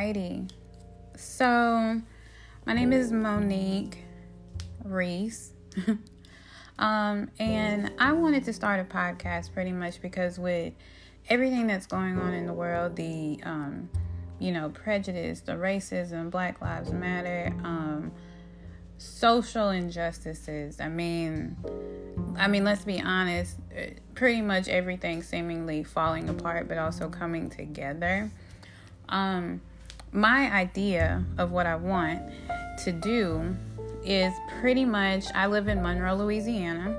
Alrighty. So, my name is Monique Reese. um, and I wanted to start a podcast pretty much because with everything that's going on in the world, the um, you know, prejudice, the racism, Black Lives Matter, um, social injustices. I mean, I mean, let's be honest, pretty much everything seemingly falling apart, but also coming together. Um, my idea of what I want to do is pretty much I live in Monroe, Louisiana.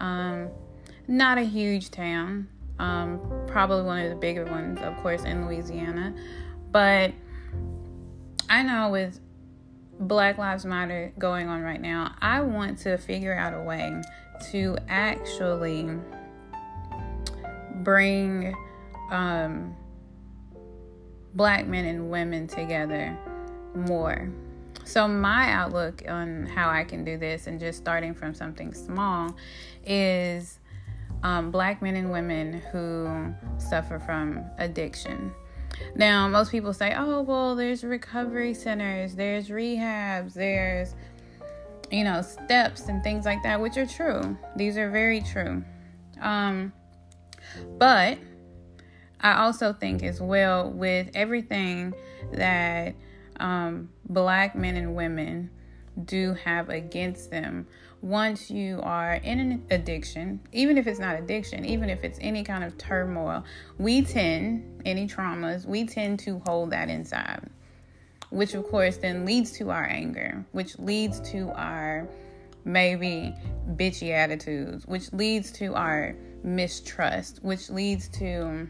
Um, not a huge town, um, probably one of the bigger ones, of course, in Louisiana. But I know with Black Lives Matter going on right now, I want to figure out a way to actually bring um, black men and women together more. So, my outlook on how I can do this, and just starting from something small, is um, black men and women who suffer from addiction. Now, most people say, oh, well, there's recovery centers, there's rehabs, there's, you know, steps and things like that, which are true. These are very true. Um, but I also think as well with everything that um, black men and women do have against them once you are in an addiction, even if it's not addiction, even if it's any kind of turmoil, we tend, any traumas, we tend to hold that inside, which of course then leads to our anger, which leads to our maybe bitchy attitudes, which leads to our mistrust, which leads to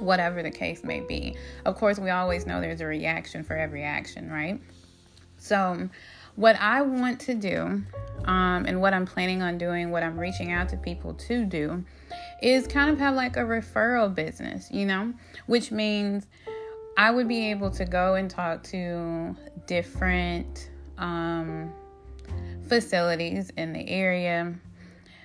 whatever the case may be. Of course, we always know there's a reaction for every action, right? So, what I want to do, um, and what I'm planning on doing, what I'm reaching out to people to do, is kind of have like a referral business, you know, which means I would be able to go and talk to different um, facilities in the area,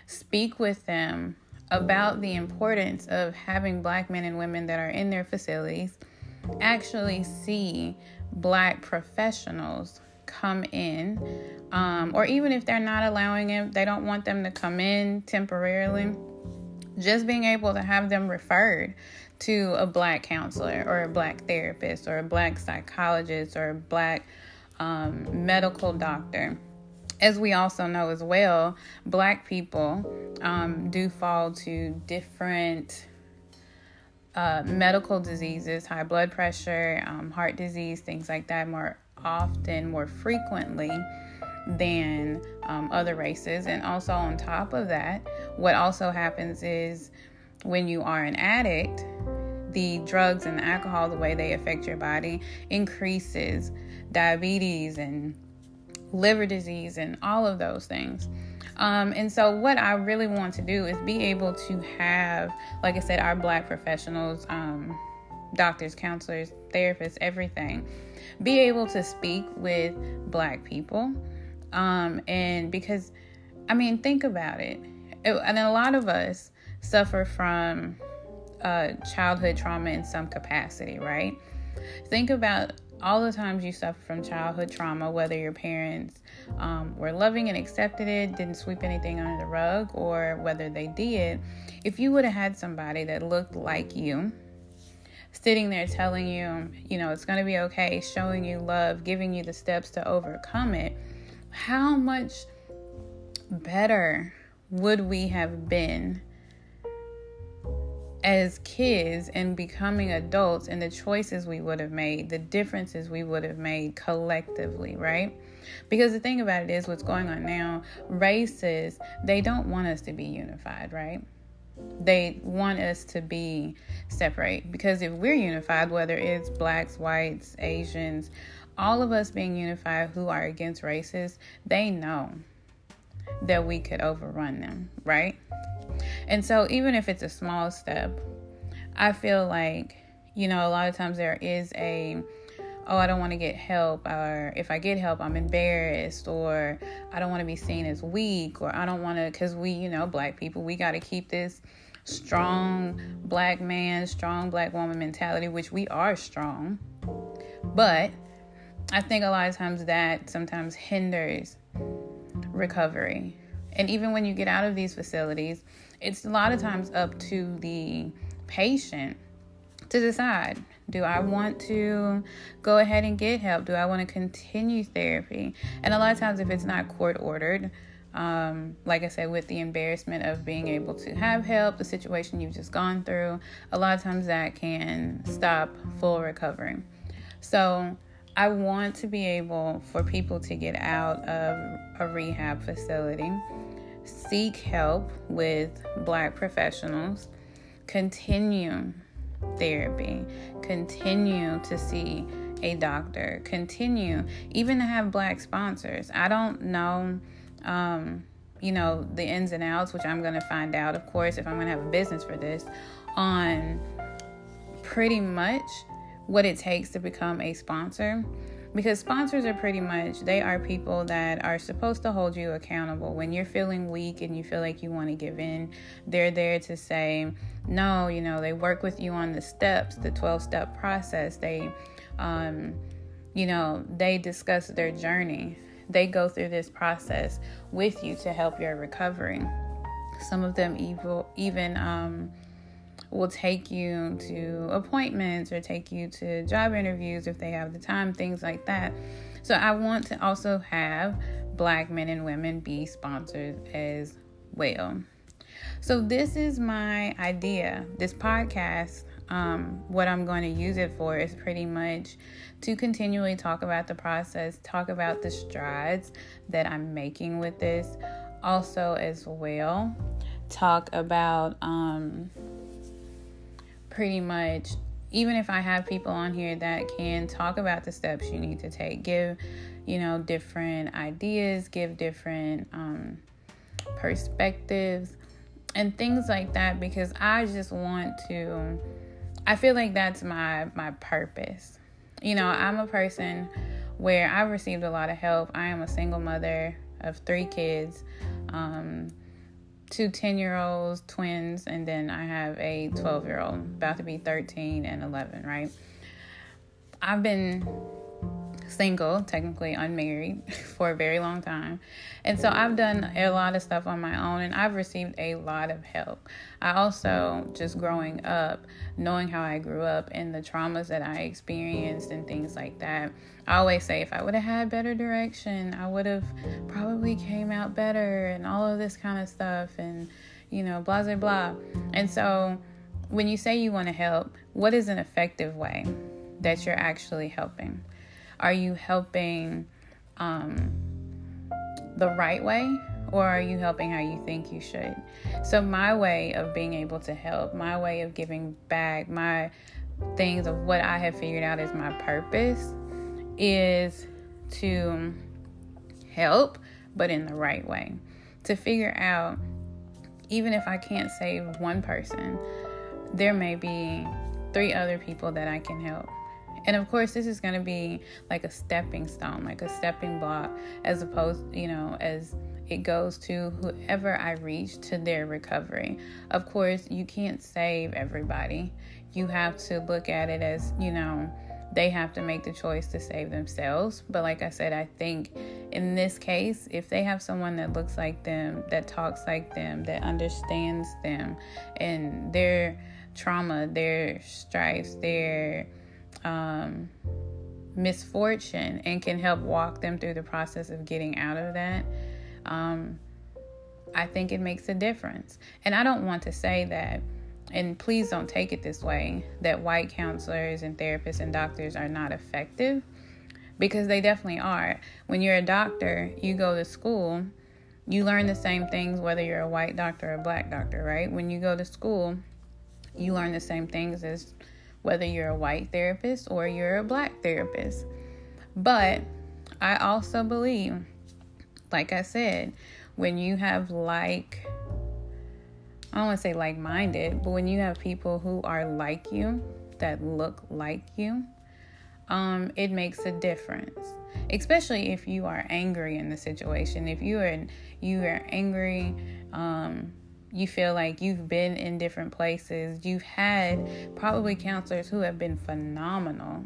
speak with them about the importance of having black men and women that are in their facilities actually see black professionals come in, um, or even if they're not allowing them, they don't want them to come in temporarily, just being able to have them referred to a black counselor or a black therapist or a black psychologist or a black um, medical doctor as we also know as well, black people um, do fall to different uh, medical diseases, high blood pressure, um, heart disease, things like that, more often, more frequently than um, other races. And also, on top of that, what also happens is when you are an addict, the drugs and the alcohol, the way they affect your body, increases diabetes and liver disease and all of those things. Um, and so, what I really want to do is be able to have, like I said, our black professionals, um, doctors, counselors, therapists, everything, be able to speak with black people. Um, and because, I mean, think about it. it and a lot of us suffer from uh, childhood trauma in some capacity, right? Think about all the times you suffer from childhood trauma, whether your parents um, were loving and accepted it, didn't sweep anything under the rug, or whether they did, if you would have had somebody that looked like you, sitting there telling you, you know, it's going to be okay, showing you love, giving you the steps to overcome it, how much better would we have been as kids and becoming adults and the choices we would have made, the differences we would have made collectively, right? Because the thing about it is, what's going on now, races, they don't want us to be unified, right? They want us to be separate. Because if we're unified, whether it's blacks, whites, Asians, all of us being unified who are against races, they know that we could overrun them, right? And so, even if it's a small step, I feel like, you know, a lot of times there is a, oh, I don't want to get help, or if I get help, I'm embarrassed, or I don't want to be seen as weak, or I don't want to, because we, you know, black people, we got to keep this strong black man, strong black woman mentality, which we are strong. But I think a lot of times that sometimes hinders recovery. And even when you get out of these facilities, it's a lot of times up to the patient to decide do I want to go ahead and get help? Do I want to continue therapy? And a lot of times, if it's not court ordered, um, like I said, with the embarrassment of being able to have help, the situation you've just gone through, a lot of times that can stop full recovery. So, I want to be able for people to get out of a rehab facility, seek help with black professionals, continue therapy, continue to see a doctor, continue even to have black sponsors. I don't know um, you know, the ins and outs, which I'm going to find out, of course, if I'm going to have a business for this, on pretty much what it takes to become a sponsor because sponsors are pretty much they are people that are supposed to hold you accountable. When you're feeling weak and you feel like you want to give in they're there to say no you know they work with you on the steps the 12 step process. They um you know they discuss their journey. They go through this process with you to help your recovery. Some of them evil even um will take you to appointments or take you to job interviews if they have the time, things like that. So I want to also have black men and women be sponsored as well. So this is my idea. This podcast, um, what I'm going to use it for is pretty much to continually talk about the process, talk about the strides that I'm making with this. Also, as well, talk about um, pretty much even if I have people on here that can talk about the steps you need to take, give, you know, different ideas, give different um, perspectives, and things like that, because I just want to. I feel like that's my my purpose. You know, I'm a person where I've received a lot of help. I am a single mother of three kids. Um, two 10 year olds, twins, and then I have a 12 year old, about to be 13 and 11, right? I've been single, technically unmarried, for a very long time. And so I've done a lot of stuff on my own and I've received a lot of help. I also, just growing up, knowing how I grew up and the traumas that I experienced and things like that, I always say if I would have had better direction, I would have probably came out better and all of this kind of stuff and, you know, blah, blah, blah. And so when you say you want to help, what is an effective way that you're actually helping? Are you helping um, the right way? Or are you helping how you think you should? So, my way of being able to help, my way of giving back, my things of what I have figured out is my purpose is to help, but in the right way. To figure out, even if I can't save one person, there may be three other people that I can help. And of course, this is going to be like a stepping stone, like a stepping block, as opposed, you know, as it goes to whoever I reach to their recovery. Of course, you can't save everybody. You have to look at it as, you know, they have to make the choice to save themselves. But like I said, I think in this case, if they have someone that looks like them, that talks like them, that understands them and their trauma, their stripes, their um, misfortune, and can help walk them through the process of getting out of that, um, I think it makes a difference. And I don't want to say that and please don't take it this way that white counselors and therapists and doctors are not effective because they definitely are. When you're a doctor, you go to school, you learn the same things whether you're a white doctor or a black doctor, right? When you go to school, you learn the same things as whether you're a white therapist or you're a black therapist. But I also believe, like I said, when you have like I don't want to say like minded, but when you have people who are like you, that look like you, um, it makes a difference. Especially if you are angry in the situation. If you are you are angry, um, you feel like you've been in different places. You've had probably counselors who have been phenomenal.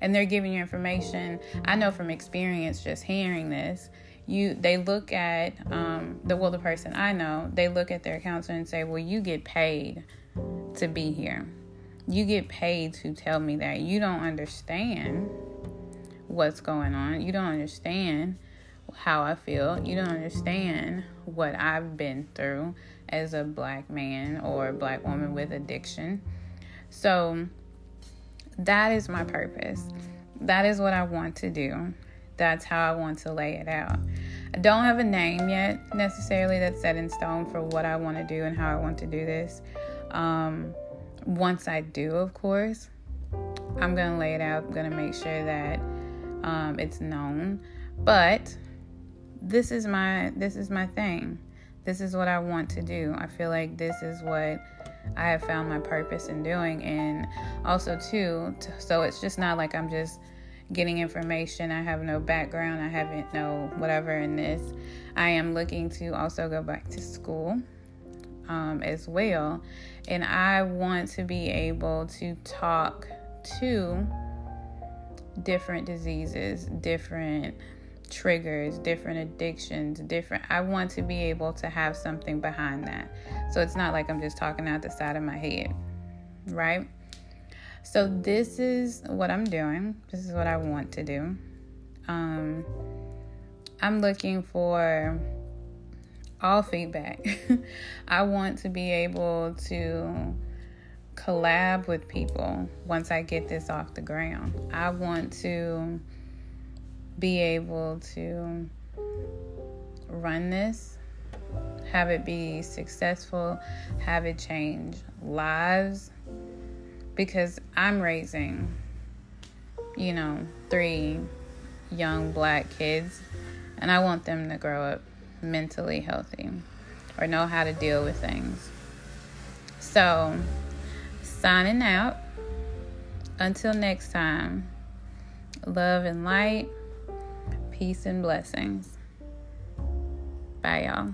and they're giving you information. I know from experience, just hearing this, you they look at um, the well the person I know, they look at their counselor and say, "Well, you get paid to be here. You get paid to tell me that. You don't understand what's going on. You don't understand." how I feel. You don't understand what I've been through as a black man or black woman with addiction. So that is my purpose. That is what I want to do. That's how I want to lay it out. I don't have a name yet necessarily that's set in stone for what I want to do and how I want to do this. Um, once I do, of course, I'm going to lay it out. I'm going to make sure that um, it's known. But this is my this is my thing. This is what I want to do. I feel like this is what I have found my purpose in doing. And also, too, so it's just not like I'm just getting information. I have no background. I haven't no whatever in this. I am looking to also go back to school um, as well. And I want to be able to talk to different diseases, different triggers, different addictions, different. I want to be able to have something behind that. So it's not like I'm just talking out the side of my head, right? So this is what I'm doing. This is what I want to do. Um, I'm looking for all feedback. I want to be able to collab with people once I get this off the ground. I want to be able to run this, have it be successful, have it change lives. Because I'm raising, you know, three young black kids, and I want them to grow up mentally healthy or know how to deal with things. So, signing out. Until next time, love and light. Peace and blessings. Bye, y'all.